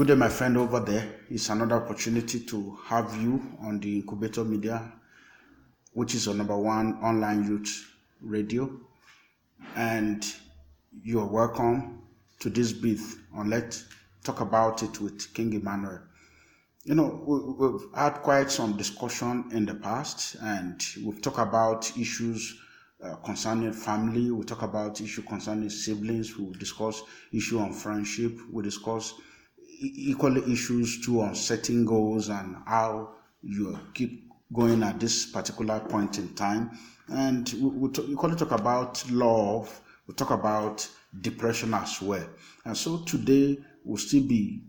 Good day, my friend over there. It's another opportunity to have you on the Incubator Media, which is our number one online youth radio. And you're welcome to this booth on Let's Talk About It with King Emmanuel. You know, we, we've had quite some discussion in the past, and we've talked about issues uh, concerning family. We talk about issue concerning siblings. We discuss issue on friendship. We discuss equally issues too on setting goals and how you keep going at this particular point in time. And we, we, talk, we equally talk about love. We talk about depression as well. And so today we'll still be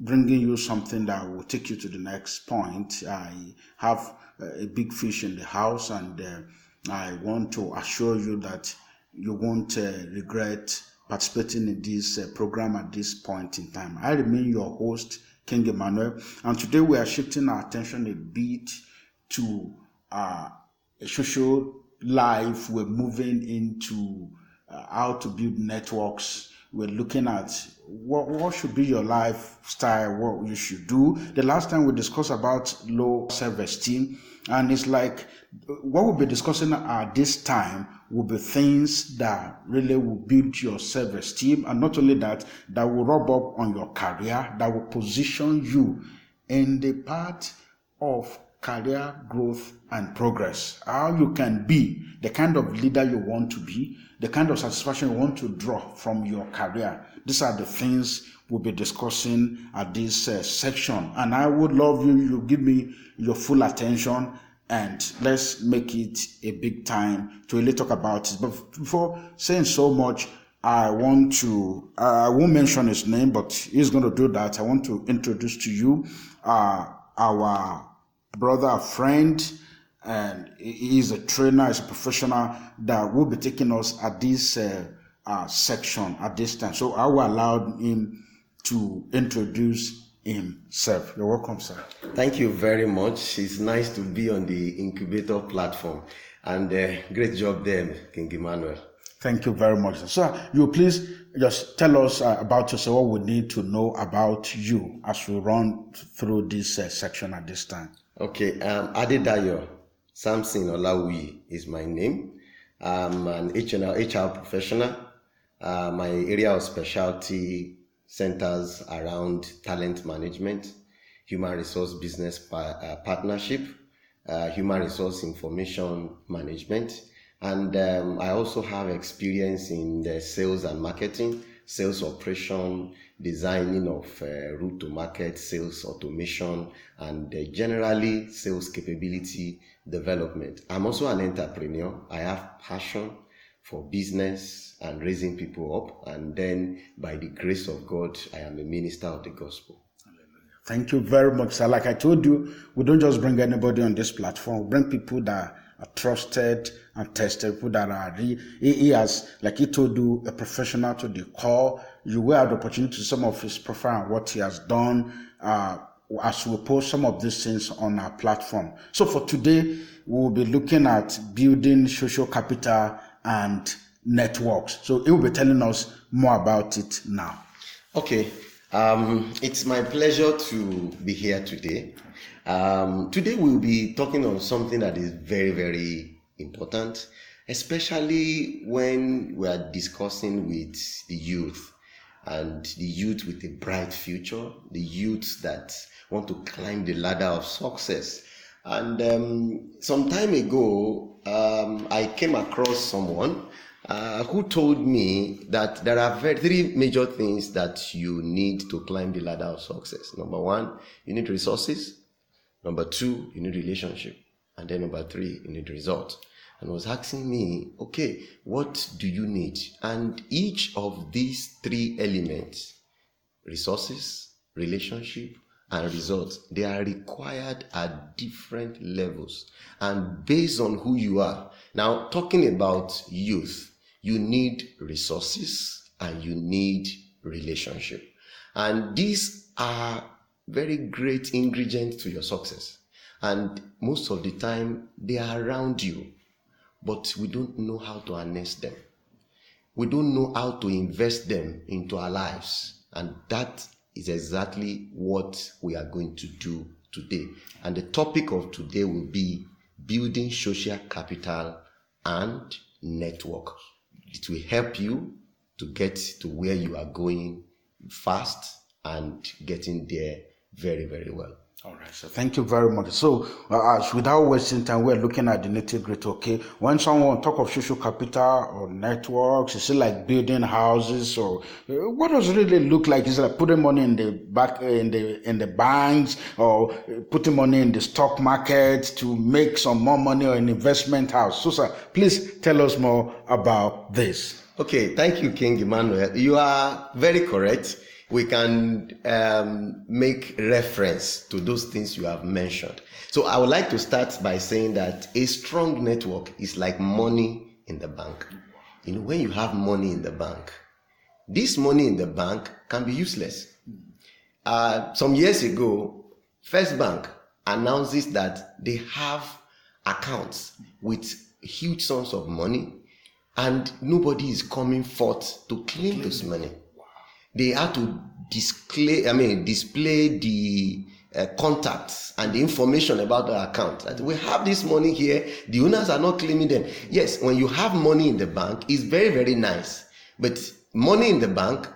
bringing you something that will take you to the next point. I have a big fish in the house and uh, I want to assure you that you won't uh, regret participating in this uh, program at this point in time. I remain your host, King Emmanuel, and today we are shifting our attention a bit to uh, a social life. We're moving into uh, how to build networks. We're looking at what, what should be your lifestyle, what you should do. The last time we discussed about low self-esteem, and it's like what we'll be discussing at this time will be things that really will build your self-esteem, and not only that, that will rub up on your career, that will position you in the path of career growth and progress. How you can be the kind of leader you want to be, the kind of satisfaction you want to draw from your career. These are the things we'll be discussing at this uh, section. And I would love you, you give me your full attention and let's make it a big time to really talk about it. But before saying so much, I want to, uh, I won't mention his name, but he's going to do that. I want to introduce to you uh, our brother, a friend, and he is a trainer, he's a professional that will be taking us at this uh, uh, section at this time. So I will allow him to introduce himself. You're welcome, sir. Thank you very much. It's nice to be on the incubator platform, and uh, great job there, King Emmanuel. Thank you very much. So, you please just tell us uh, about yourself, what we need to know about you as we run through this uh, section at this time. Okay, um, Adedayo Samson Olawi is my name. I'm an HR, HR professional. Uh, my area of specialty centers around talent management, human resource business pa- uh, partnership, uh, human resource information management, and um, I also have experience in the sales and marketing, sales operation, designing of uh, route to market, sales automation, and uh, generally sales capability development. I'm also an entrepreneur. I have passion for business and raising people up. And then by the grace of God, I am a minister of the gospel. Thank you very much, sir. Like I told you, we don't just bring anybody on this platform. We bring people that are trusted and tested, people that are, he, has, like he told you, a professional to the core. You will have the opportunity to some of his profile and what he has done, uh, as we post some of these things on our platform. So for today, we'll be looking at building social capital and networks. So he will be telling us more about it now. Okay. Um, it's my pleasure to be here today. Um, today we'll be talking on something that is very, very important, especially when we are discussing with the youth and the youth with a bright future, the youth that want to climb the ladder of success. And um, some time ago, um, I came across someone uh, who told me that there are very, three major things that you need to climb the ladder of success. Number one, you need resources. Number two, you need relationship. And then number three, you need result. And was asking me, okay, what do you need? And each of these three elements, resources, relationship, and results, they are required at different levels and based on who you are. Now, talking about youth, you need resources and you need relationship. And these are very great ingredients to your success. And most of the time, they are around you, but we don't know how to harness them. We don't know how to invest them into our lives. And that is exactly what we are going to do today. And the topic of today will be building social capital and network. It will help you to get to where you are going fast and getting there very, very well. All right, so thank you very much. So, uh, as without wasting time, we're looking at the nitty gritty. Okay, when someone talk of social capital or networks, is it like building houses or uh, what does it really look like? Is it like putting money in the back uh, in the in the banks or uh, putting money in the stock market to make some more money or an investment house? So, sir, please tell us more about this. Okay, thank you, King Emmanuel. You are very correct we can um, make reference to those things you have mentioned. So I would like to start by saying that a strong network is like money in the bank. You know, when you have money in the bank, this money in the bank can be useless. Uh, some years ago, First Bank announces that they have accounts with huge sums of money and nobody is coming forth to claim this money they had to display, I mean, display the uh, contacts and the information about the account. That we have this money here, the owners are not claiming them. Yes, when you have money in the bank, it's very, very nice. But money in the bank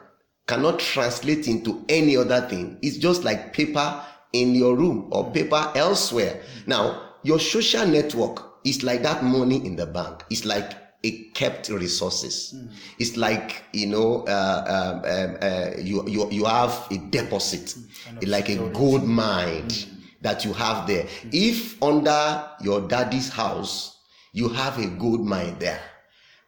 cannot translate into any other thing. It's just like paper in your room or paper elsewhere. Now, your social network is like that money in the bank. It's like it kept resources. Mm. It's like you know, uh, um, um, uh, you you you have a deposit, mm. kind of like security. a gold mine mm. that you have there. Mm. If under your daddy's house you have a gold mine there,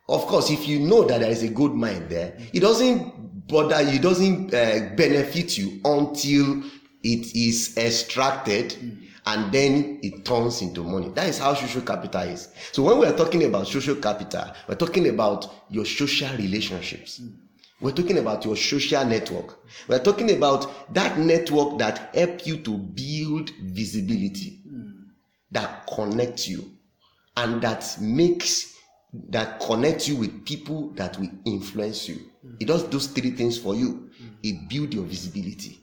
of course, if you know that there is a gold mine there, mm. it doesn't bother you, doesn't uh, benefit you until it is extracted mm and then it turns into money. That is how social capital is. So when we are talking about social capital, we're talking about your social relationships. Mm. We're talking about your social network. We're talking about that network that help you to build visibility, mm. that connects you, and that makes that connects you with people that will influence you. It does those three things for you. It builds your visibility.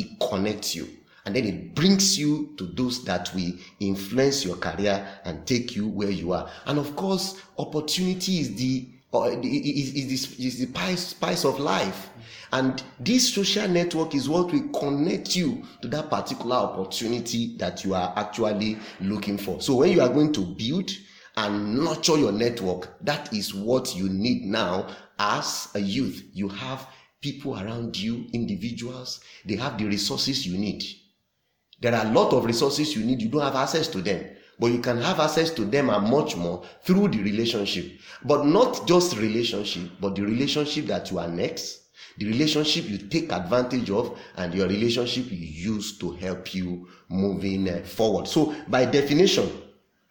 It connects you and then it brings you to those that will influence your career and take you where you are. And of course, opportunity is the uh, is, is, is the spice, spice of life. And this social network is what will connect you to that particular opportunity that you are actually looking for. So when you are going to build and nurture your network, that is what you need now as a youth. You have people around you, individuals, they have the resources you need there are a lot of resources you need, you don't have access to them. But you can have access to them and much more through the relationship. But not just relationship, but the relationship that you annex, the relationship you take advantage of, and your relationship you use to help you moving uh, forward. So, by definition,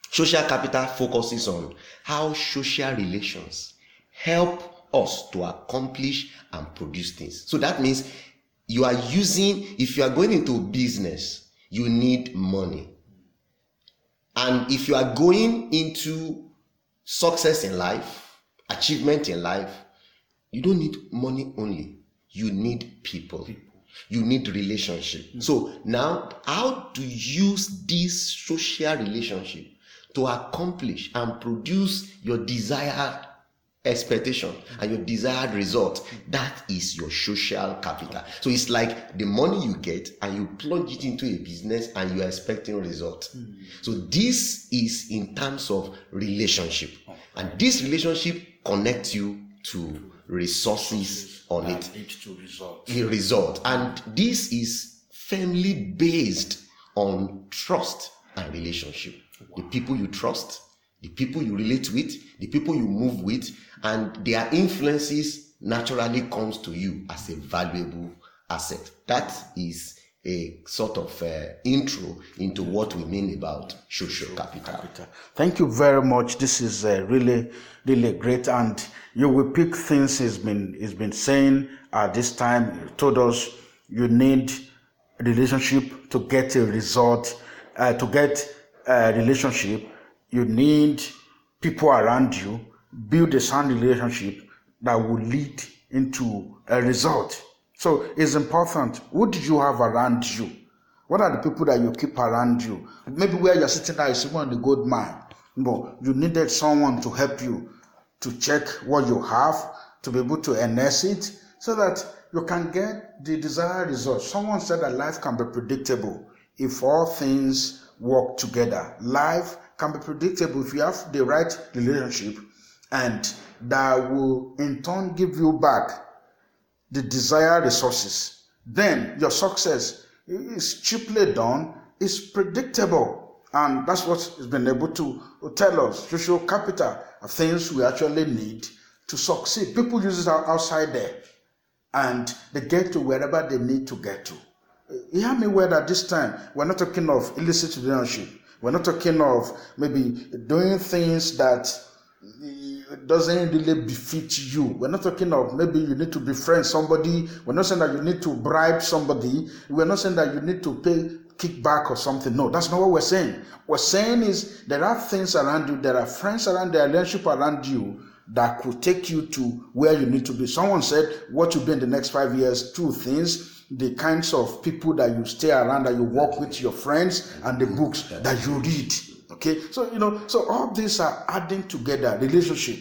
social capital focuses on how social relations help us to accomplish and produce things. So that means you are using, if you are going into business, you need money. And if you are going into success in life, achievement in life, you don't need money only. You need people. people. You need relationship. Mm-hmm. So now, how to use this social relationship to accomplish and produce your desired expectation and your desired result that is your social capital. So it's like the money you get and you plunge it into a business and you're expecting result. Mm. so this is in terms of relationship. And this relationship connects you to resources on it. To result. a result. And this is firmly based on trust and relationship. The people you trust the people you relate with the people you move with and their influences naturally comes to you as a valuable asset. That is a sort of uh, intro into what we mean about social capital. capital. Thank you very much. This is uh, really, really great, and you will pick things he's been he's been saying at this time. He told us you need relationship to get a result. Uh, to get a relationship, you need people around you build a sound relationship that will lead into a result. So it's important. Who do you have around you? What are the people that you keep around you? Maybe where you're sitting now is even the gold mine. But you needed someone to help you to check what you have, to be able to enhance it, so that you can get the desired result. Someone said that life can be predictable if all things work together. Life can be predictable if you have the right relationship, and that will in turn give you back the desired resources. Then your success is cheaply done, is predictable. And that's what has been able to tell us. Social capital of things we actually need to succeed. People use it outside there and they get to wherever they need to get to. Hear me well at this time, we're not talking of illicit relationship. We're not talking of maybe doing things that doesn't really befit you. We're not talking of maybe you need to befriend somebody. We're not saying that you need to bribe somebody. We're not saying that you need to pay kickback or something. No, that's not what we're saying. What we're saying is there are things around you, there are friends around, there are relationship around you that could take you to where you need to be. Someone said, What you be in the next five years, two things the kinds of people that you stay around, that you work with, your friends, and the books that you read. Okay, so you know, so all these are adding together relationship.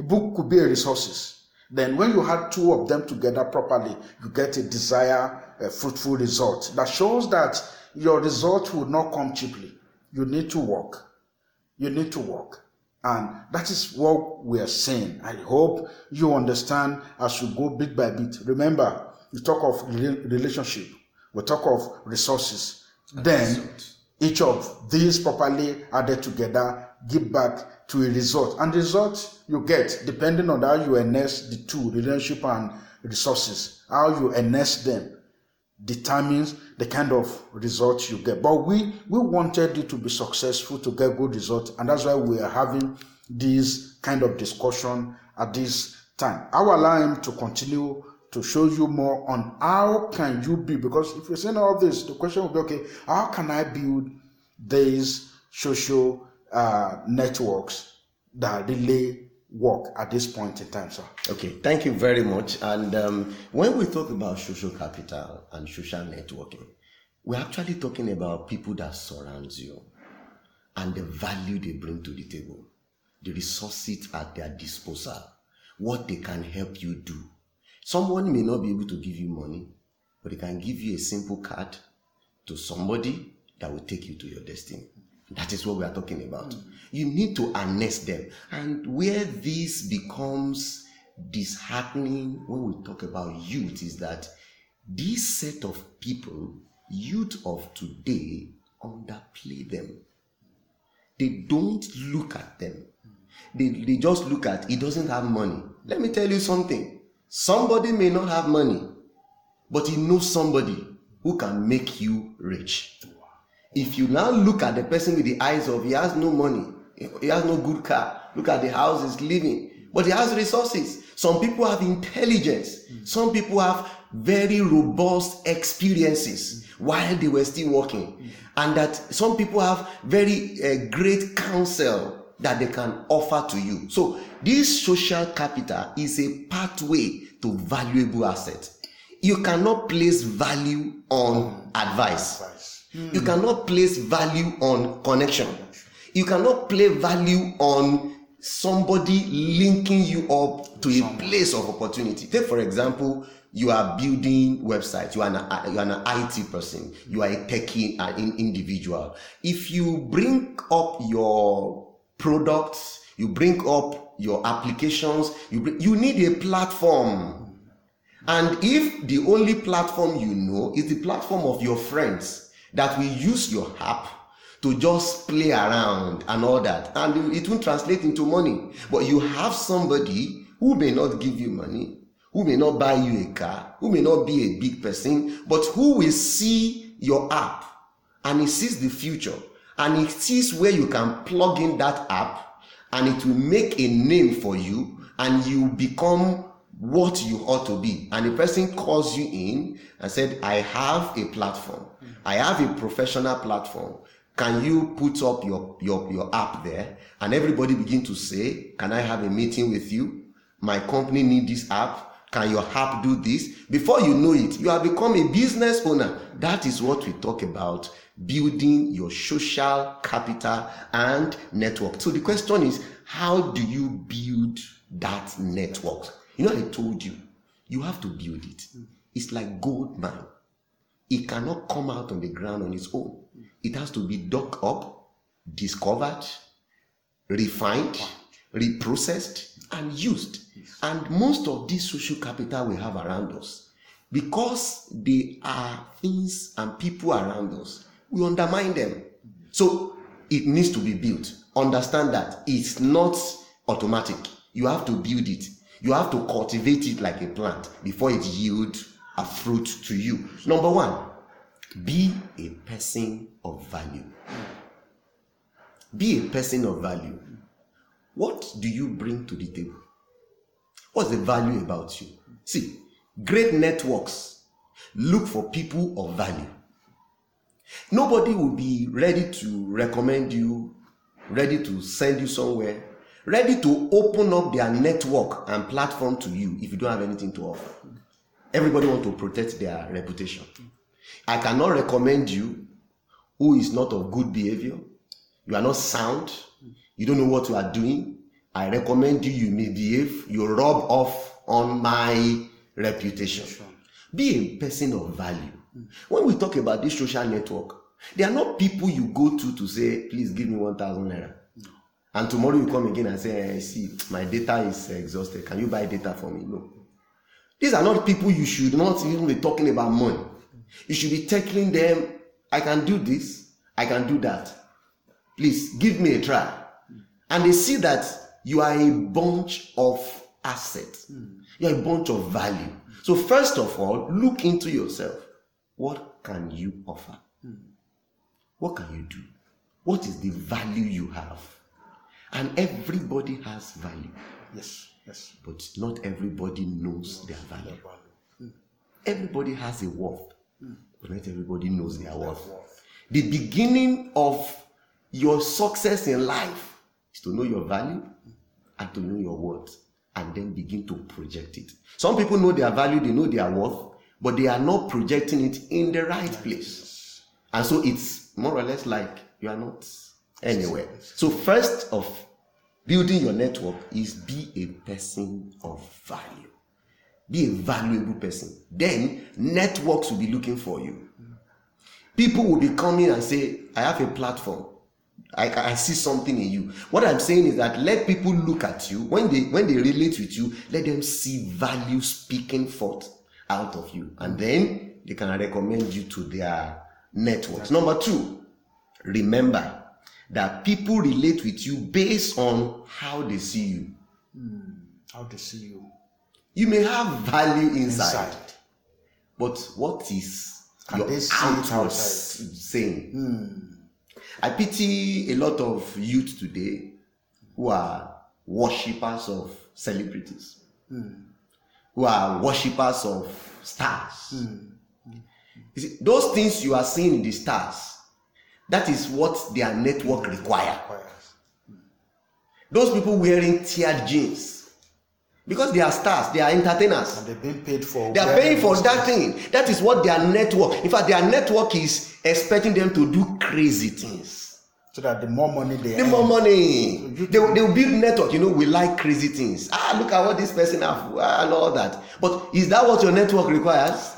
Book could be a resources. Then, when you have two of them together properly, you get a desire, a fruitful result that shows that your result will not come cheaply. You need to work. You need to work. And that is what we are saying. I hope you understand as you go bit by bit. Remember, we talk of relationship, we talk of resources. And then result. each of these properly added together give back to a result. And the result you get, depending on how you enhance the two, relationship and resources, how you enhance them, determines the kind of results you get. But we we wanted you to be successful to get good results, and that's why we are having this kind of discussion at this time. I will allow him to continue to show you more on how can you be because if you're saying all this, the question will be okay, how can I build these social uh, networks that really work at this point in time, sir. Okay, thank you very much. And um, when we talk about social capital and social networking, we're actually talking about people that surround you and the value they bring to the table, the resources at their disposal, what they can help you do. Someone may not be able to give you money, but they can give you a simple card to somebody that will take you to your destiny. That is what we are talking about. Mm. You need to harness them. And where this becomes disheartening when we talk about youth is that this set of people, youth of today, underplay them. They don't look at them. They, they just look at he doesn't have money. Let me tell you something. Somebody may not have money, but he knows somebody who can make you rich. If you now look at the person with the eyes of he has no money, he has no good car, look at the house he's living, but he has resources. Some people have intelligence, some people have very robust experiences while they were still working, and that some people have very uh, great counsel that they can offer to you. So, this social capital is a pathway to valuable assets. You cannot place value on advice you cannot place value on connection. You cannot place value on somebody linking you up to a place of opportunity. Take, for example, you are building websites. You are an, you are an IT person. You are a techie uh, individual. If you bring up your products, you bring up your applications, you, bring, you need a platform. And if the only platform you know is the platform of your friends, that will use your app to just play around and all that and it won't translate into money but you have somebody who may not give you money who may not buy you a car who may not be a big person but who will see your app and he sees the future and he sees where you can plug in that app and it will make a name for you and you become what you ought to be and the person calls you in and said i have a platform I have a professional platform. Can you put up your, your, your app there? And everybody begin to say, Can I have a meeting with you? My company need this app. Can your app do this? Before you know it, you have become a business owner. That is what we talk about building your social capital and network. So the question is, how do you build that network? You know, I told you, you have to build it. It's like gold mine. It cannot come out on the ground on its own. It has to be dug up, discovered, refined, reprocessed, and used. And most of this social capital we have around us, because they are things and people around us, we undermine them. So it needs to be built. Understand that it's not automatic. You have to build it. You have to cultivate it like a plant before it yields a fruit to you. Number one, be a person of value. Be a person of value. What do you bring to the table? What's the value about you? See, great networks look for people of value. Nobody will be ready to recommend you, ready to send you somewhere, ready to open up their network and platform to you if you don't have anything to offer. Everybody want to protect their reputation. I cannot recommend you who is not of good behavior. You are not sound. You don't know what you are doing. I recommend you, you misbehave. You rub off on my reputation. Be a person of value. When we talk about this social network, they are not people you go to to say, please give me 1,000 naira. And tomorrow you come again and say, hey, see, my data is exhausted. Can you buy data for me? No. These are not people you should not even be talking about money. You should be tackling them. I can do this. I can do that. Please give me a try. And they see that you are a bunch of assets. You're a bunch of value. So first of all, look into yourself. What can you offer? What can you do? What is the value you have? And everybody has value, Yes, yes. but not everybody knows their value. Everybody has a worth, but not everybody knows their worth. The beginning of your success in life is to know your value and to know your worth and then begin to project it. Some people know their value, they know their worth, but they are not projecting it in the right place. And so it's more or less like you are not anywhere. So, first of building your network is be a person of value. Be a valuable person. Then networks will be looking for you. People will be coming and say, I have a platform. I, I see something in you. What I'm saying is that let people look at you when they when they relate with you, let them see value speaking forth out of you, and mm. then they can recommend you to their networks. Number two, remember that people relate with you based on how they see you. Mm. How they see you You may have value inside, inside. but what is Can your they see it outward saying? Hmm. I pity a lot of youth today who are worshippers of celebrities, hmm. Who are worshippers of stars. You see, those things you are seeing in the stars, that is what their network require. Those people wearing tiered jeans, because they are stars, they are entertainers. And they're being paid for. They are paying for that thing. That is what their network. In fact, their network is expecting them to do crazy things. So that the more money they The earn, more money. They, they will build network. You know, we like crazy things. Ah, look at what this person have ah, and all that. But is that what your network requires?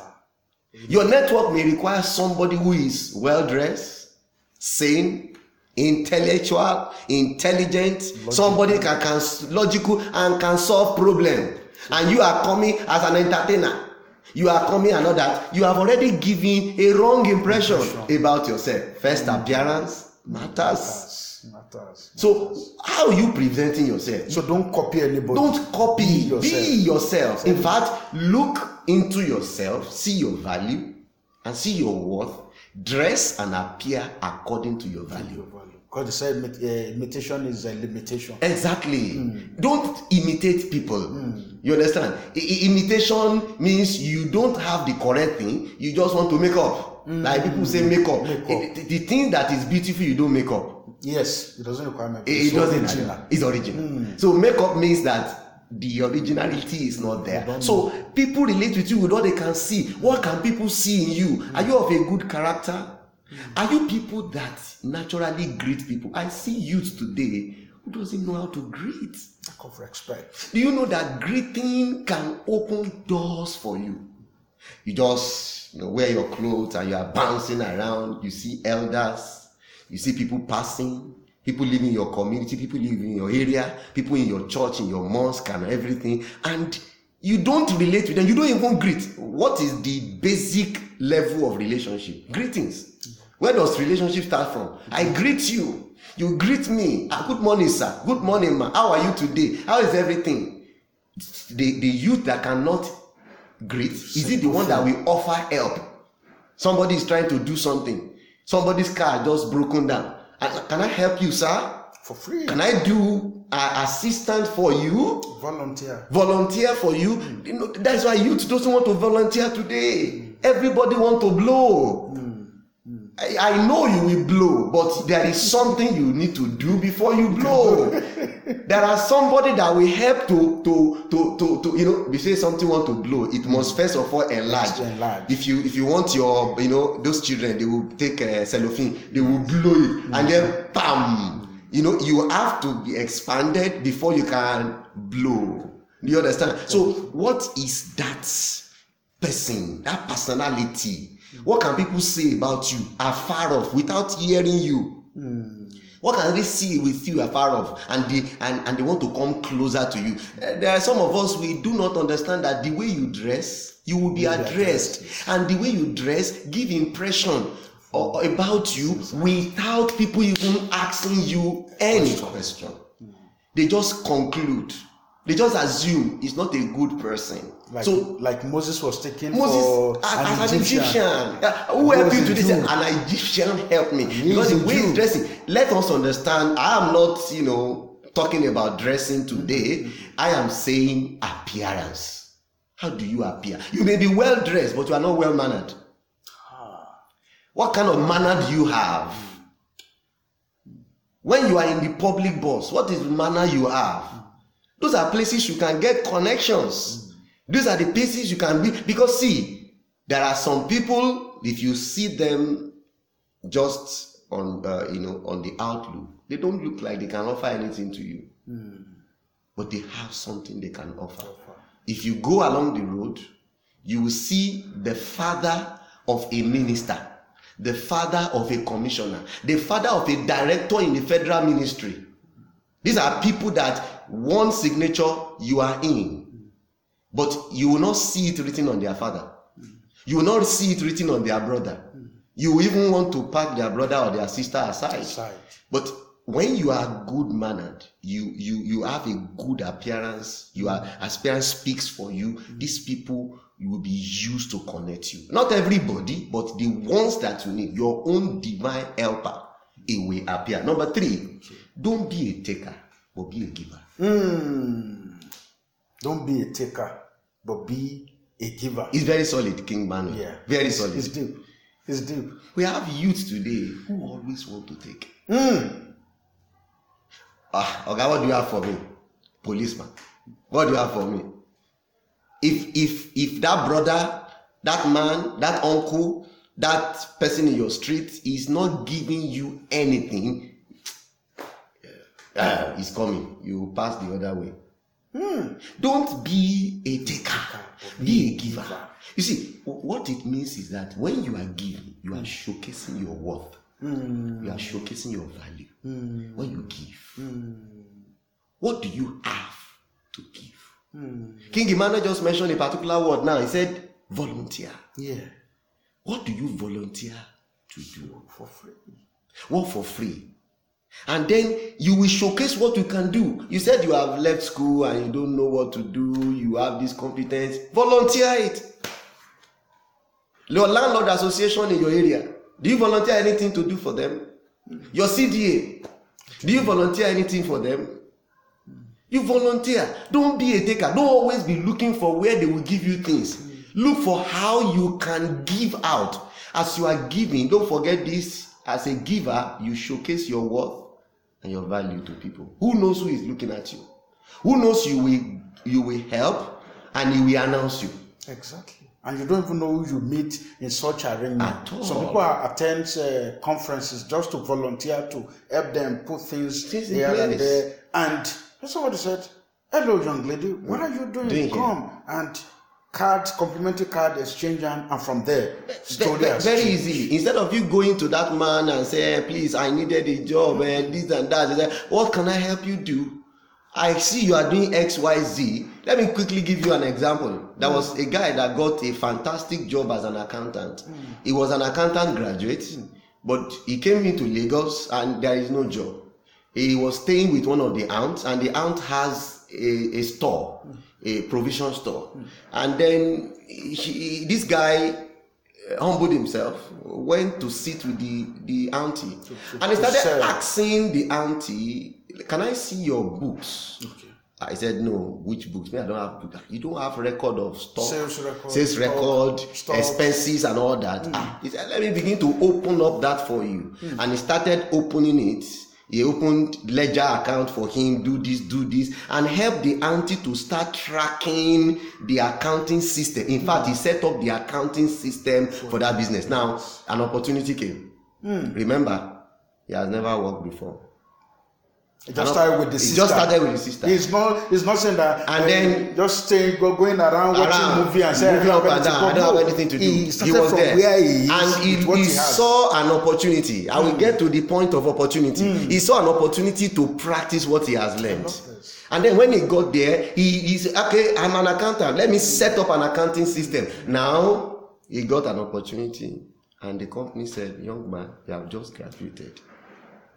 Your network may require somebody who is well dressed, sane, intellectual, intelligent, somebody can, can logical and can solve problem. And you are coming as an entertainer. You are coming and all that. You have already given a wrong impression about yourself. First appearance matters. Matters. Matters. So how are you presenting yourself? So don't copy anybody. Don't copy. Be Be yourself. yourself. In fact, look into yourself, see your value, and see your worth. Dress and appear according to your value. Say imit- uh, imitation is a limitation. Exactly. Don't imitate people. You understand? I- imitation means you don't have the correct thing. You just want to make up. Like people say, make up. Make up. I- The, the thing that is beautiful, you don't make up. Yes, it doesn't require makeup. It, it doesn't. original. It's original. So makeup means that the originality is not there. So people relate with you with what they can see. What can people see in you? Are you of a good character? Are you people that naturally greet people? I see youth today who doesn't know how to greet. Lack of respect. Do you know that greeting can open doors for you? You just you know, wear your clothes and you are bouncing around. You see elders, you see people passing, people living in your community, people living in your area, people in your church, in your mosque, and everything. And you don't relate with them. You don't even greet. What is the basic level of relationship? Greetings. Where does relationship start from? I greet you. You greet me. Ah, good morning, sir. Good morning, ma. How are you today? How is everything? The, the youth that cannot greet, is it the one that will offer help? Somebody is trying to do something. Somebody's car just broken down. Can I help you, sir? For free. Can I do uh, assistance for you? Volunteer. volunteer for you. you know, that's why youth doesn't want to volunteer today. Everybody want to blow. I, I know you will blow, but there is something you need to do before you blow. there are somebody that will help to to to to, to you know. We say something want to blow, it must first of all enlarge. Enlarge. If you if you want your you know those children, they will take uh, cellophane, they will blow it, and then bam. You know you have to be expanded before you can blow. Do you understand? So what is that person, that personality? What can people say about you afar off without hearing you? What can they see with you afar off and they and, and they want to come closer to you? Eh, There are some of us we do not understand that the way you dress, you will be addressed, and the way you dress give impression o- about you without people even asking you any question. They just conclude. They just assume he's not a good person. Like, so like Moses was taken Moses for an as an Egyptian. Egyptian. Yeah, who He helped you today? Say, An Egyptian helped me. he Because the way he's dressing, let us understand. I am not, you know, talking about dressing today. I am saying appearance. How do you appear? You may be well dressed, but you are not well mannered. What kind of manner do you have? When you are in the public bus, what is the manner you have? Those are places you can get connections. Those are the places you can be. Because see, there are some people, if you see them just on uh, you know on the outlook, they don't look like they can offer anything to you. But they have something they can offer. If you go along the road, you will see the father of a minister, the father of a commissioner, the father of a director in the federal ministry. These are people that one signature you are in, but you will not see it written on their father. You will not see it written on their brother. You will even want to pack their brother or their sister aside. Aside. But when you are good mannered, you you you have a good appearance. Your appearance speaks for you. These people you will be used to connect you. Not everybody, but the ones that you need. Your own divine helper, it will appear. Number three, don't be a taker, but be a giver. Hmm. Don't be a taker, but be a giver. It's very solid, King Manuel. Yeah. Very solid. It's deep. It's deep. We have youth today who always want to take. Hmm. Ah, okay, what do you have for me? Policeman. What do you have for me? If if if that brother, that man, that uncle, that person in your street is not giving you anything, uh, he's coming. You pass the other way. Don't be a taker, be a giver. You see, wh- what it means is that when you are giving, you are showcasing your worth. You are showcasing your value. When you give, what do you have to give? King Emmanuel just mentioned a particular word now. He said, volunteer. Yeah. What do you volunteer to do? For free. Work for free. And then you will showcase what you can do. You said you have left school and you don't know what to do, you have this competence. Volunteer it. Your landlord association in your area. Do you volunteer anything to do for them? Your CDA. Do you volunteer anything for them? You volunteer. Don't be a taker. Don't always be looking for where they will give you things. Look for how you can give out. As you are giving, don't forget this. As a giver, you showcase your worth and your value to people. Who knows who is looking at you? Who knows you will you will help and he will announce you. Exactly. And you don't even know who you meet in such arrangement. At all. Some people are, attend uh, conferences just to volunteer to help them put things in here and there. And somebody said, "Hello, young lady. What are you doing? Doing here. Come and card, complimentary card exchange, and, and from there, story Ve- has very easy. instead of you going to that man and say "Eh, please i needed a job and this and that what can i help you do? I see you are doing xyz let me quickly give you an example. There was a guy that got a fantastic job as an accountant. He was an accountant graduate but he came into lagos and there is no job. He was staying with one of the aunts and the aunt has a, a store a provision store and then he, this guy uh, humbled himself went to sit with the the auntie and he started sell. asking the auntie can i see your books Okay. I said no. Which books? Me, I don't have books. You don't have record of stock, Sales record, sales stock, record, stocks. expenses, and all that. Ah, he said, let me begin to open up that for you. Hmm. And he started opening it. He opened ledger account for him. Do this, do this, and help the auntie to start tracking the accounting system. In fact, he set up the accounting system for that business. Now, an opportunity came. Hmm. Remember, he has never worked before. It just started with the He sister. just started with his sister. He's not. He's not saying that. And then- just staying, go, going around, watching around, movie and saying, "I don't have. I anything don't to have do." anything to do. He started from there. where he is and he, he he saw an opportunity. I will get to the point of opportunity. Hmm. He saw an opportunity to practice what he has learned. And then when he got there, he, he said, "Okay, I'm an accountant. Let me set up an accounting system." Now he got an opportunity, and the company said, "Young man, you have just graduated.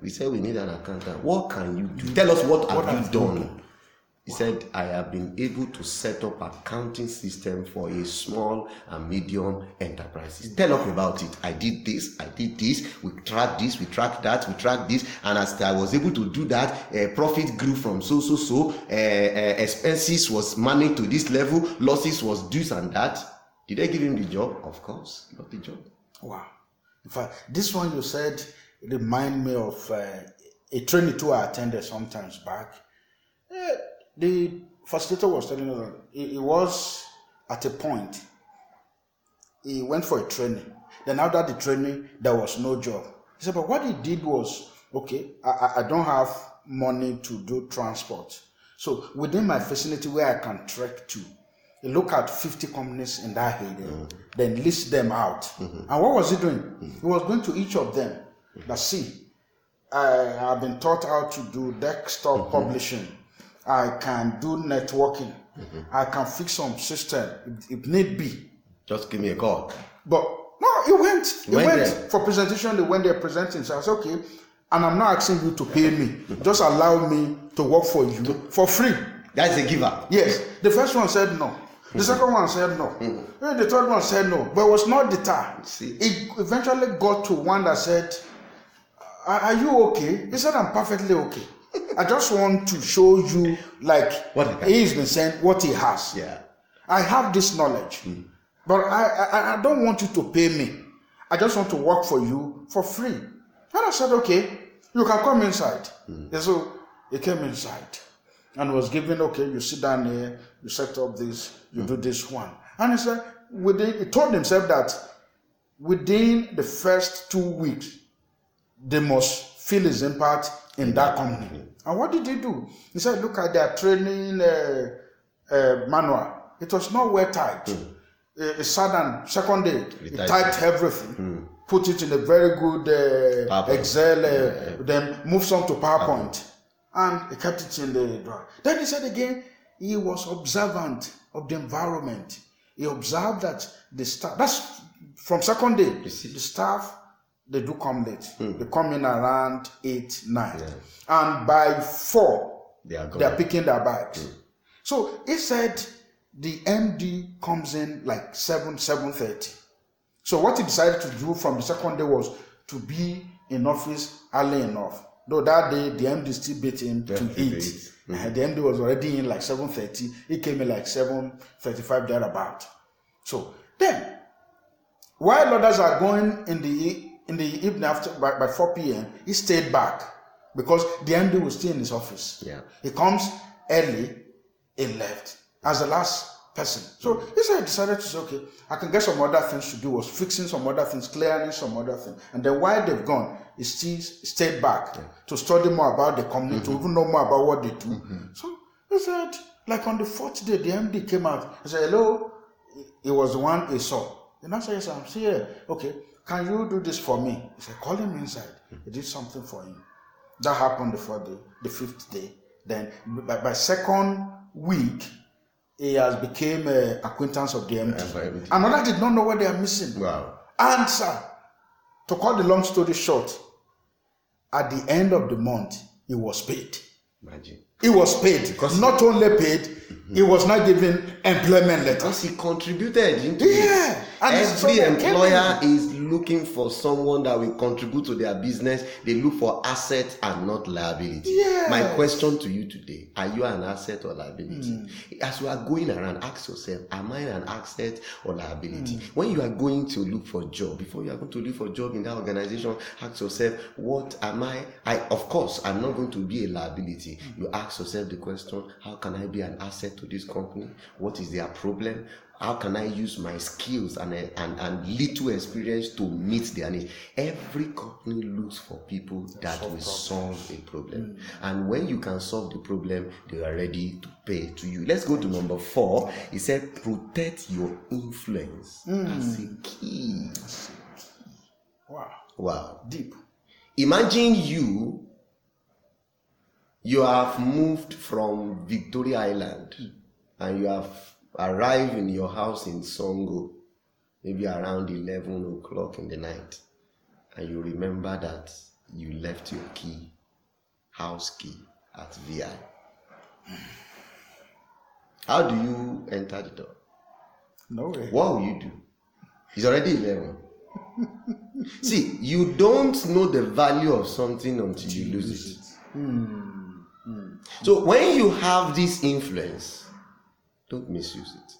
We said we need an accountant. What can you do? Tell us what, What have you done?" He said, I have been able to set up accounting system for a small and medium enterprises. Tell us about it. I did this, I did this, we track this, we track that, we track this. And as I was able to do that, uh, profit grew from so, so, so, uh, uh, expenses was managed to this level, losses was this and that. Did I give him the job? Of course, got the job. Wow. In fact, this one you said remind me of uh, a training tour I attended sometimes back. Eh, the facilitator was telling us that he, he was at a point. He went for a training. Then after the training, there was no job. He said, but what he did was, okay, I, I- don't have money to do transport. So within my vicinity where I can trek to, he look at 50 companies in that area, then list them out. And what was he doing? He was going to each of them. That see, I have been taught how to do desktop mm-hmm. publishing. I can do networking. Mm-hmm. I can fix some system if, if need be. Just give me a call. But no, he went. He Went went, there. for presentation. They went there presenting. So I said, okay, and I'm not asking you to pay me. Mm-hmm. Just allow me to work for you for free. That's a giver. Yes. The first one said no. The second one said no. Eh, The third one said no. But it was not deterred. See. It eventually got to one that said, Are are you okay? He said, I'm perfectly okay. I just want to show you, like, What he has. been saying, what he has. Yeah. I have this knowledge, hmm. but I, I I don't want you to pay me. I just want to work for you for free. And I said, okay, you can come inside. Hmm. And so he came inside and was given, okay, you sit down here, you set up this, you do hmm. this one. And he said, within, he told himself that within the first two weeks, they must feel his impact in that company. And what did he do? He said, look at their training uh, uh, manual. It was not well typed. Uh, He sat down, second day, he typed everything, put it in a very good uh, PowerPoint. Excel, uh, then moved some to PowerPoint. And he kept it in the drawer. Then he said again, he was observant of the environment. He observed that the staff, that's from second day, the staff, they do come late. They come in around 8, 9. And by 4, They are they are picking their bags. So he said the MD comes in like 7, 7.30. So what he decided to do from the second day was to be in office early enough. Though that day the MD still beat him to to eight. eight. Uh, The MD was already in like 7.30. He came in like 7.35 thereabout. So then, while others are going in the in the evening after by, by 4 p.m., he stayed back because the MD was still in his office. Yeah. He comes, early, he left as the last person. So mm. he said, I decided to say, okay, I can get some other things to do, was fixing some other things, clearing some other things. And then while they've gone, he still stayed back to study more about the company, to mm-hmm. even know more about what they do. Mm-hmm. So he said, like on the fourth day, the MD came out. He said, hello. He was the one he saw. And I said, yes, I'm here. Okay, can you do this for me? He said, call him inside. He did something for him. That happened the, the fifth day. Then by, by second week, he has became a acquaintance of the MD. MD. Another did not know what they are missing. Wow. And sir, to cut the long story short, at the end of the month, he was paid. Imagine. He was paid. Because- not only paid, he was not given employment letter. Because he contributed into Yeah. And Every employer is looking for someone that will contribute to their business. They look for assets and not liability. Yes. My question to you today are you an asset or liability? Hmm. As you are going around, ask yourself, am I an asset or liability? Hmm. When you are going to look for a job, before you are going to look for a job in that organization, ask yourself, what am I? I of course I'm not going to be a liability. Hmm. You ask yourself the question, how can I be an asset to this company? What is their problem? How can I use my skills and, and, and little experience to meet their needs? Every company looks for people that will solve a problem. And when you can solve the problem, they are ready to pay to you. Let's go to number four. He said, protect your influence as a key. Wow. Wow. Deep. Imagine you you have moved from Victoria Island and you have arrived in your house in Songo maybe around 11 o'clock in the night and you remember that you left your key house key at VI how do you enter the door No way. what will you do? It's already 11. See, you don't know the value of something until you lose it. Hmm. So when you have this influence, don't misuse it.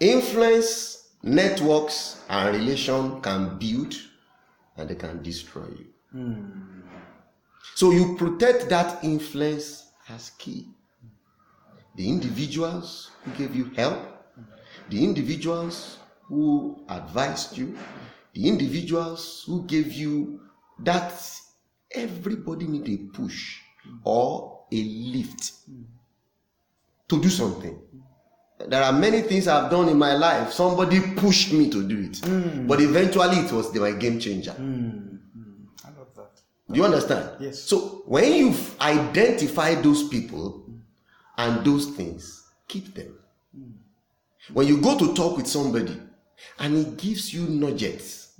Influence, networks, and relation can build and they can destroy you. So you protect that influence as key. The individuals who gave you help, the individuals who advised you, the individuals who gave you that everybody need a push or a lift to do something. There are many things I've done in my life. Somebody pushed me to do it, hmm. but eventually it was my game changer. Hmm. Hmm. I love that. Do you understand? Yes. So when you identify those people and those things, keep them. When you go to talk with somebody and he gives you nuggets,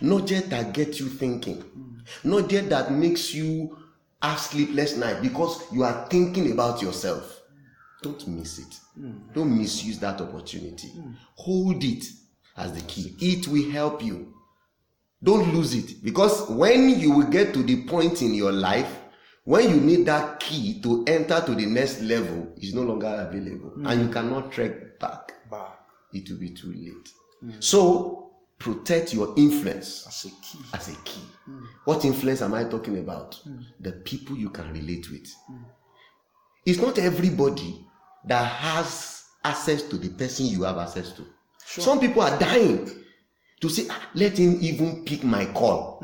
nuggets that get you thinking, nuggets that makes you have sleepless night because you are thinking about yourself. Don't miss it. Don't misuse that opportunity. Hold it as the key. It will help you. Don't lose it because when you will get to the point in your life when you need that key to enter to the next level is no longer available and you cannot track back Back it will be too late so protect your influence. As a key. as a key. Hmm. What influence am i talking about? Hmm. The people you can relate with. Hmm. It's not everybody that has access to the person you have access to. Sure. some people are dying to say "Ah, let him even pick my call.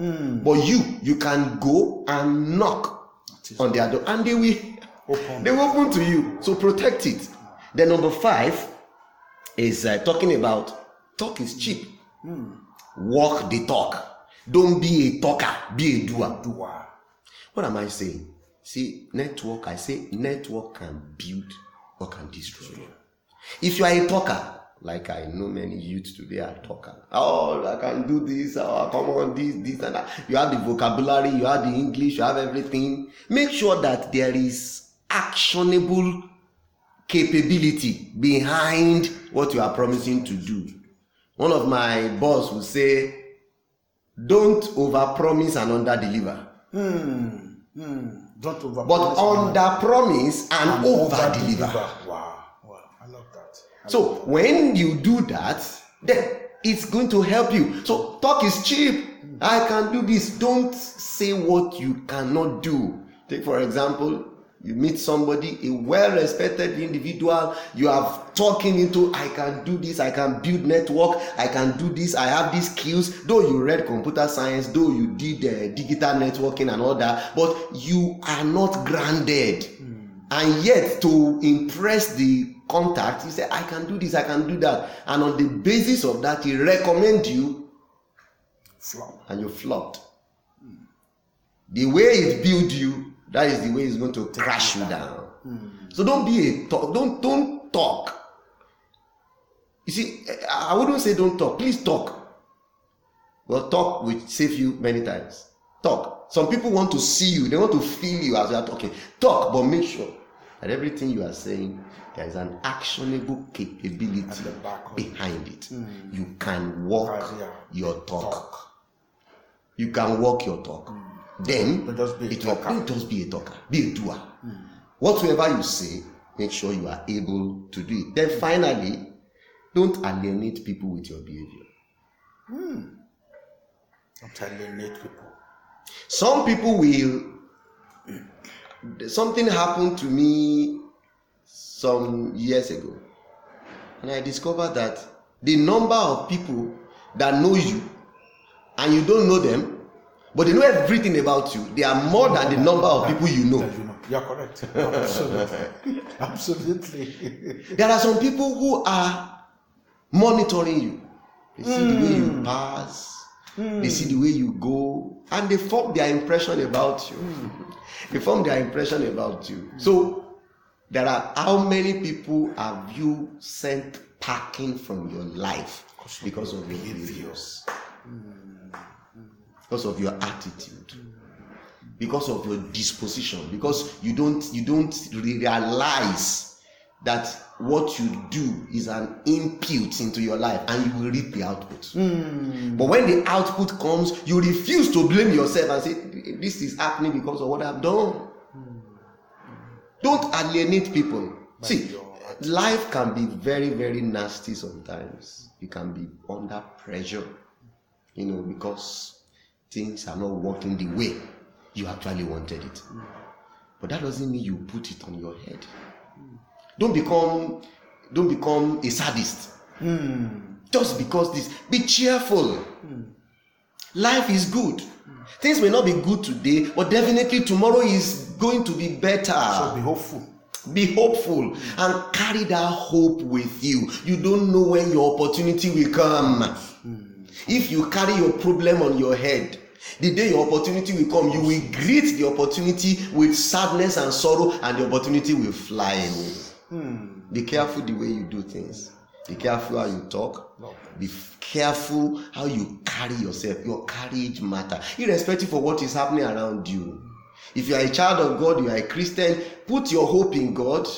But you you can go and knock on their door and they will Open. they will open to you. So protect it. Then number five is uh, talking about talk is cheap walk the talk. Don't be a talker be a doer. Wow. what am i saying? See network i say network can build or can destroy if you are a talker like i know many youths today are talker. Oh i can do this oh come on this this and that. You have the vocabulary you have the english you have everything. Make sure that there is actionable capability behind what you are promising to do one of my boss will say don't overpromise and underdeliver Don't over. but under promise and over deliver. Wow. Wow. I love that. So when you do that, then it's going to help you. So talk is cheap. I can do this. Don't say what you cannot do. Take for example, You meet somebody, a well respected individual, you have talking into, I can do this, I can build network, I can do this, I have these skills. Though you read computer science, though you did uh, digital networking and all that, but you are not grounded. Mm. And yet, to impress the contact, you say, I can do this, I can do that. And on the basis of that, he recommend you, flop. and you flopped. Mm. The way it built you that is the way it's going to crash you down. Mm. So don't be a talk. Don't don't talk. You see, I wouldn't say don't talk. Please talk. Well, talk will save you many times. Talk. Some people want to see you. They want to feel you as you are talking. Talk, but make sure that everything you are saying there is an actionable capability behind it. Mm. You can walk your talk. talk. You can walk your talk. Mm then don't just be a it will don't just be a talker, be a doer. Mm. Whatsoever you say, make sure you are able to do it. Then finally, don't alienate people with your behavior. Mm. Don't alienate people. Some people will. Something happened to me some years ago, and I discovered that the number of people that know you and you don't know them but they know everything about you. They are more than the number of people you know. You're correct. Absolutely. Absolutely. there are some people who are monitoring you. They see mm. the way you hmm. pass. Mm. They see the way you go, and they form their impression about you. Mm. They form their impression about you. So there are how many people have you sent packing from your life because of your behaviors? Mm because of your attitude. Because of your disposition. Because you don't you don't realize that what you do is an input into your life and you will reap the output. Mm. but when the output comes you refuse to blame yourself and say this is happening because of what i've done. Mm. don't alienate people. By see life can be very very nasty sometimes. You can be under pressure you know because things are not working the way you actually wanted it. Mm. But that doesn't mean you put it on your head. Mm. Don't become don't become a sadist. Mm. Just because this be cheerful. Life is good. Things may not be good today, but definitely tomorrow is going to be better. So be hopeful. Be hopeful and carry that hope with you. You don't know when your opportunity will come. If you carry your problem on your head, the day your opportunity will come, you will greet the opportunity with sadness and sorrow, and the opportunity will fly away. Hmm. Be careful the way you do things. Be careful how you talk. Be careful how you carry yourself. Your courage matter, irrespective of what is happening around you. If you are a child of God, you are a Christian. Put your hope in God.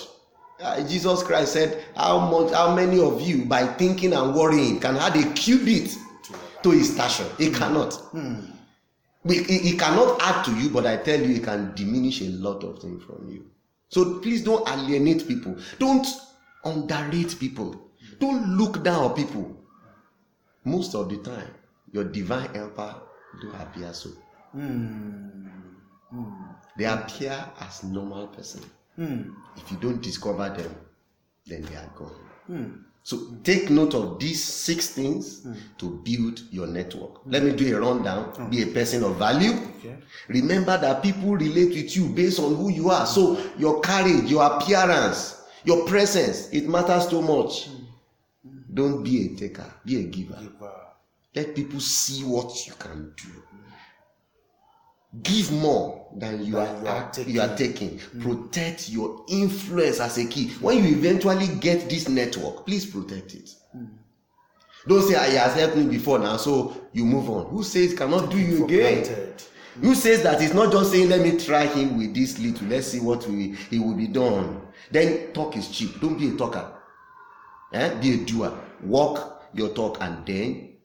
Uh, Jesus Christ said, "How much? How many of you, by thinking and worrying, can add a cubit to his stature. He cannot. Hmm. He, he cannot add to you, but I tell you, he can diminish a lot of things from you. So please don't alienate people. Don't underrate people. Don't look down on people. Most of the time, your divine helper do appear so. Mm. Mm. They appear as normal person. Mm. If you don't discover them, then they are gone. Hmm. So take note of these six things mm. to build your network. Mm. Let me do a rundown. Mm. Be a person of value. Okay. Remember that people relate with you based on who you are. So your courage, your appearance, your presence, it matters too much. Hmm. Hmm. Don't be a taker, be a giver. giver. Let people see what you can do give more than you, are, you are, taking. You are taking. Mm. Protect your influence as a key. When you eventually get this network, please protect it. Mm. Don't say, ah, he has helped me before now, so you move on. Who says cannot do you again? Mm. Who says that it's not just saying, let me try him with this little, let's see what we, he will be done. Then talk is cheap. Don't be a talker. Eh? Be a doer. Walk your talk and then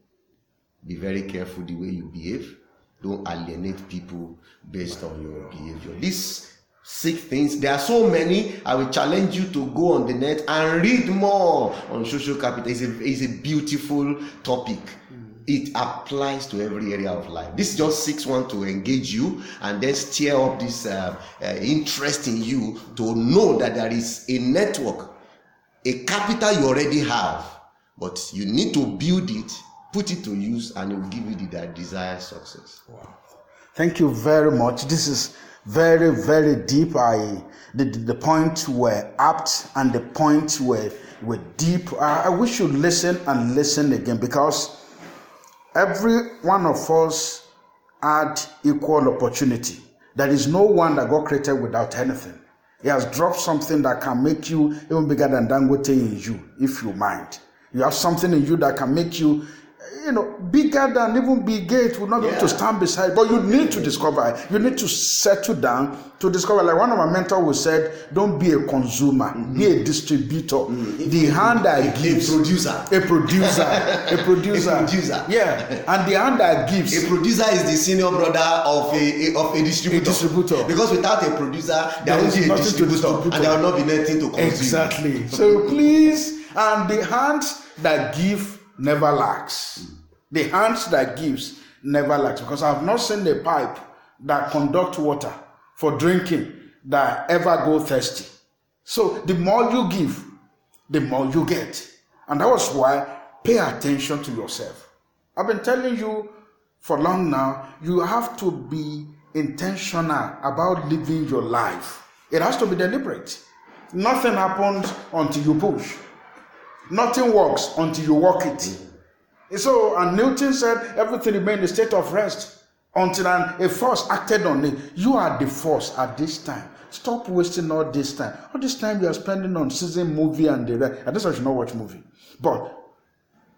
be very careful the way you behave don't alienate people based on your behavior. These six things, there are so many. I will challenge you to go on the net and read more on social capital. It's a, it's a beautiful topic. it applies to every area of life. This just seeks one to engage you and then stir up this uh, uh, interest in you to know that there is a network, a capital you already have, but you need to build it, put it to use, and it will give you the desired success. Wow. Thank you very much. This is very, very deep. I the, the points were apt and the points were were deep. I, I wish you listen and listen again because every one of us had equal opportunity. There is no one that got created without anything. He has dropped something that can make you even bigger than Dangote in you, if you mind. You have something in you that can make you you know, bigger than even Bill Gates would not be able to stand beside. But you need to discover. You need to settle down to discover. Like one of my mentors was said, "Don't be a consumer, mm-hmm. be a distributor. Mm-hmm. The hand that gives, a producer, a producer, a producer, a producer. Yeah, and the hand that gives, a producer is the senior brother of a, a of a distributor. A distributor. Because without a producer, there, will be a distributor, and there will not be nothing to consume. Exactly. so please, and the hands that give never lacks. The hands that gives never lacks because I have not seen a pipe that conduct water for drinking that ever go thirsty. So the more you give, the more you get. And that was why pay attention to yourself. I've been telling you for long now, you have to be intentional about living your life. It has to be deliberate. Nothing happens until you push. Nothing works until you walk it. So, and Newton said everything remained in a state of rest until an, a force acted on it. You are the force at this time. Stop wasting all this time. All this time you are spending on season movie and the rest. And this I should not watch movie. But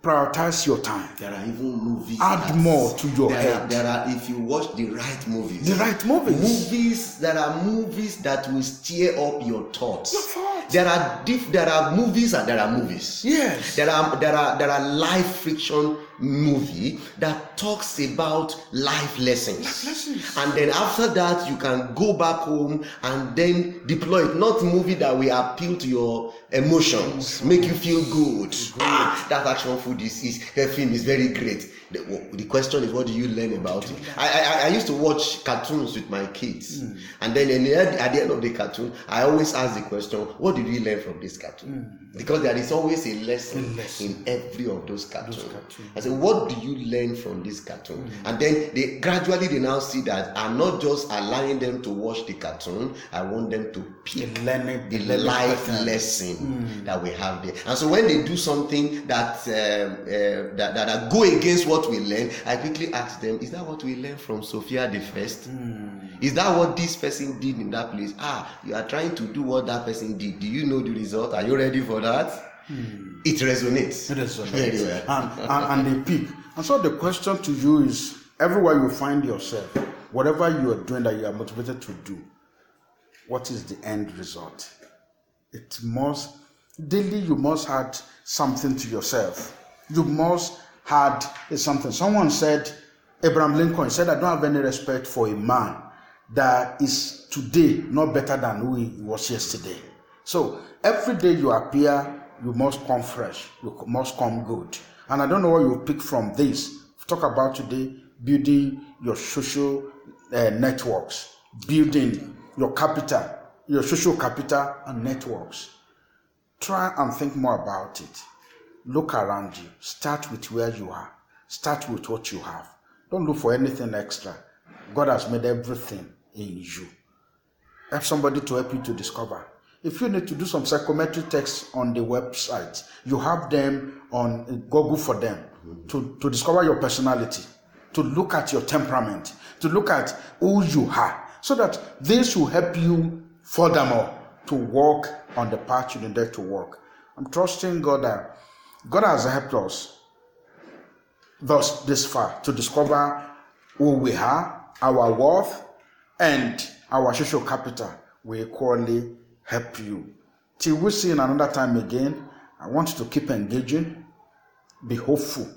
prioritize your time. There are even movies. Add more to your there head. Are, there are, if you watch the right movies. The right movies. Movies. There are movies that will stir up your thoughts. Your thoughts. There are diff, There are movies and there are movies. Yes. There are there are there are life friction movie that talks about life lessons. Lessons. And then after that, you can go back home and then deploy it. Not movie that will appeal to your emotions, make you feel good. Ah, that action food is, is her film is very great. The, the question is, what do you learn about it? I, I, I used to watch cartoons with my kids, mm. and then the, at the end of the cartoon, I always ask the question, what did we learn from this cartoon? Mm. Because there is always a lesson, a lesson, in every of those cartoons. Those cartoons. Say, what do you learn from this cartoon? Mm. And then they gradually they now see that I'm not just allowing them to watch the cartoon, I want them to pick the, learning, the, the life lesson mm. that we have there. And so when they do something that uh, uh, that, that, that go against what we learn, I quickly ask them, is that what we learned from Sophia the First? Mm. Is that what this person did in that place? Ah, you are trying to do what that person did. Do you know the result? Are you ready for that? Hmm. It resonates. It resonates. Very well. and, and, and they pick. And so the question to you is everywhere you find yourself, whatever you are doing that you are motivated to do, what is the end result? It must daily you must add something to yourself. You must add something. Someone said, Abraham Lincoln said, I don't have any respect for a man that is today not better than who he was yesterday. So every day you appear, you must come fresh, you must come good. And I don't know what you pick from this. Talk about today building your social uh, networks, building your capital, your social capital and networks. Try and think more about it. Look around you. Start with where you are. Start with what you have. Don't look for anything extra. God has made everything in you. Have somebody to help you to discover. If you need to do some psychometric tests on the website, you have them on uh, Google for them to, to discover your personality, to look at your temperament, to look at who you are, so that this will help you furthermore to walk on the path you need to walk. I'm trusting God that God has helped us thus this far to discover who we are, our worth, and our social capital will equally help you. Till we see in another time again, I want you to keep engaging, be hopeful.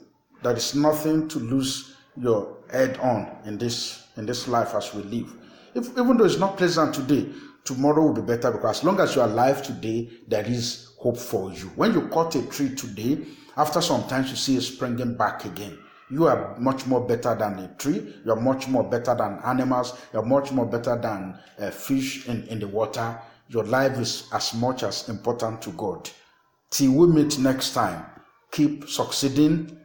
There is nothing to lose your head on in this in this life as we live. If, even though it's not pleasant today, tomorrow will be better because as long as you are alive today, there is hope for you. When you cut a tree today, after some time you see it springing back again. You are much more better than a tree. You are much more better than animals. You are much more better than a fish in, in the water. Your life is as much as important to God. Till we meet next time, keep succeeding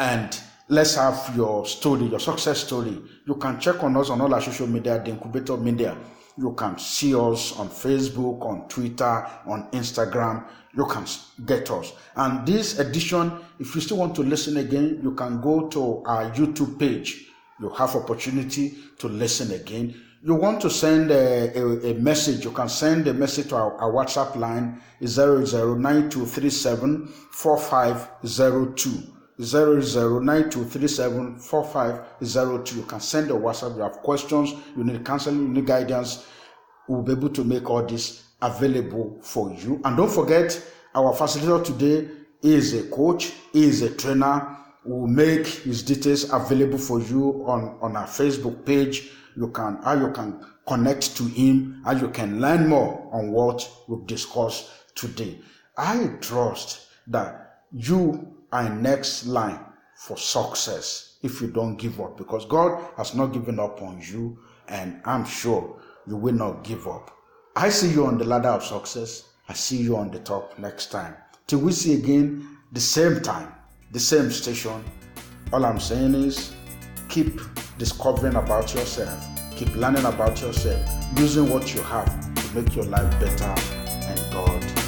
and let's have your story, your success story. You can check on us on all our social media, the Incubator Media. You can see us on Facebook, on Twitter, on Instagram. You can get us. And this edition, if you still want to listen again, you can go to our YouTube page. You have opportunity to listen again. You want to send a, a, a message, you can send a message to our, our WhatsApp line is 009237 4502. 0092374502. You can send a WhatsApp. You have questions, you need counseling, you need guidance. We'll be able to make all this available for you. And don't forget, our facilitator today is a coach, is a trainer. We'll make his details available for you on, on our Facebook page. You can how you can connect to him, how you can learn more on what we've discussed today. I trust that you are next line for success if you don't give up because God has not given up on you and I'm sure you will not give up. I see you on the ladder of success. I see you on the top next time. Till we see again the same time, the same station. All I'm saying is keep discovering about yourself, keep learning about yourself, using what you have to make your life better and God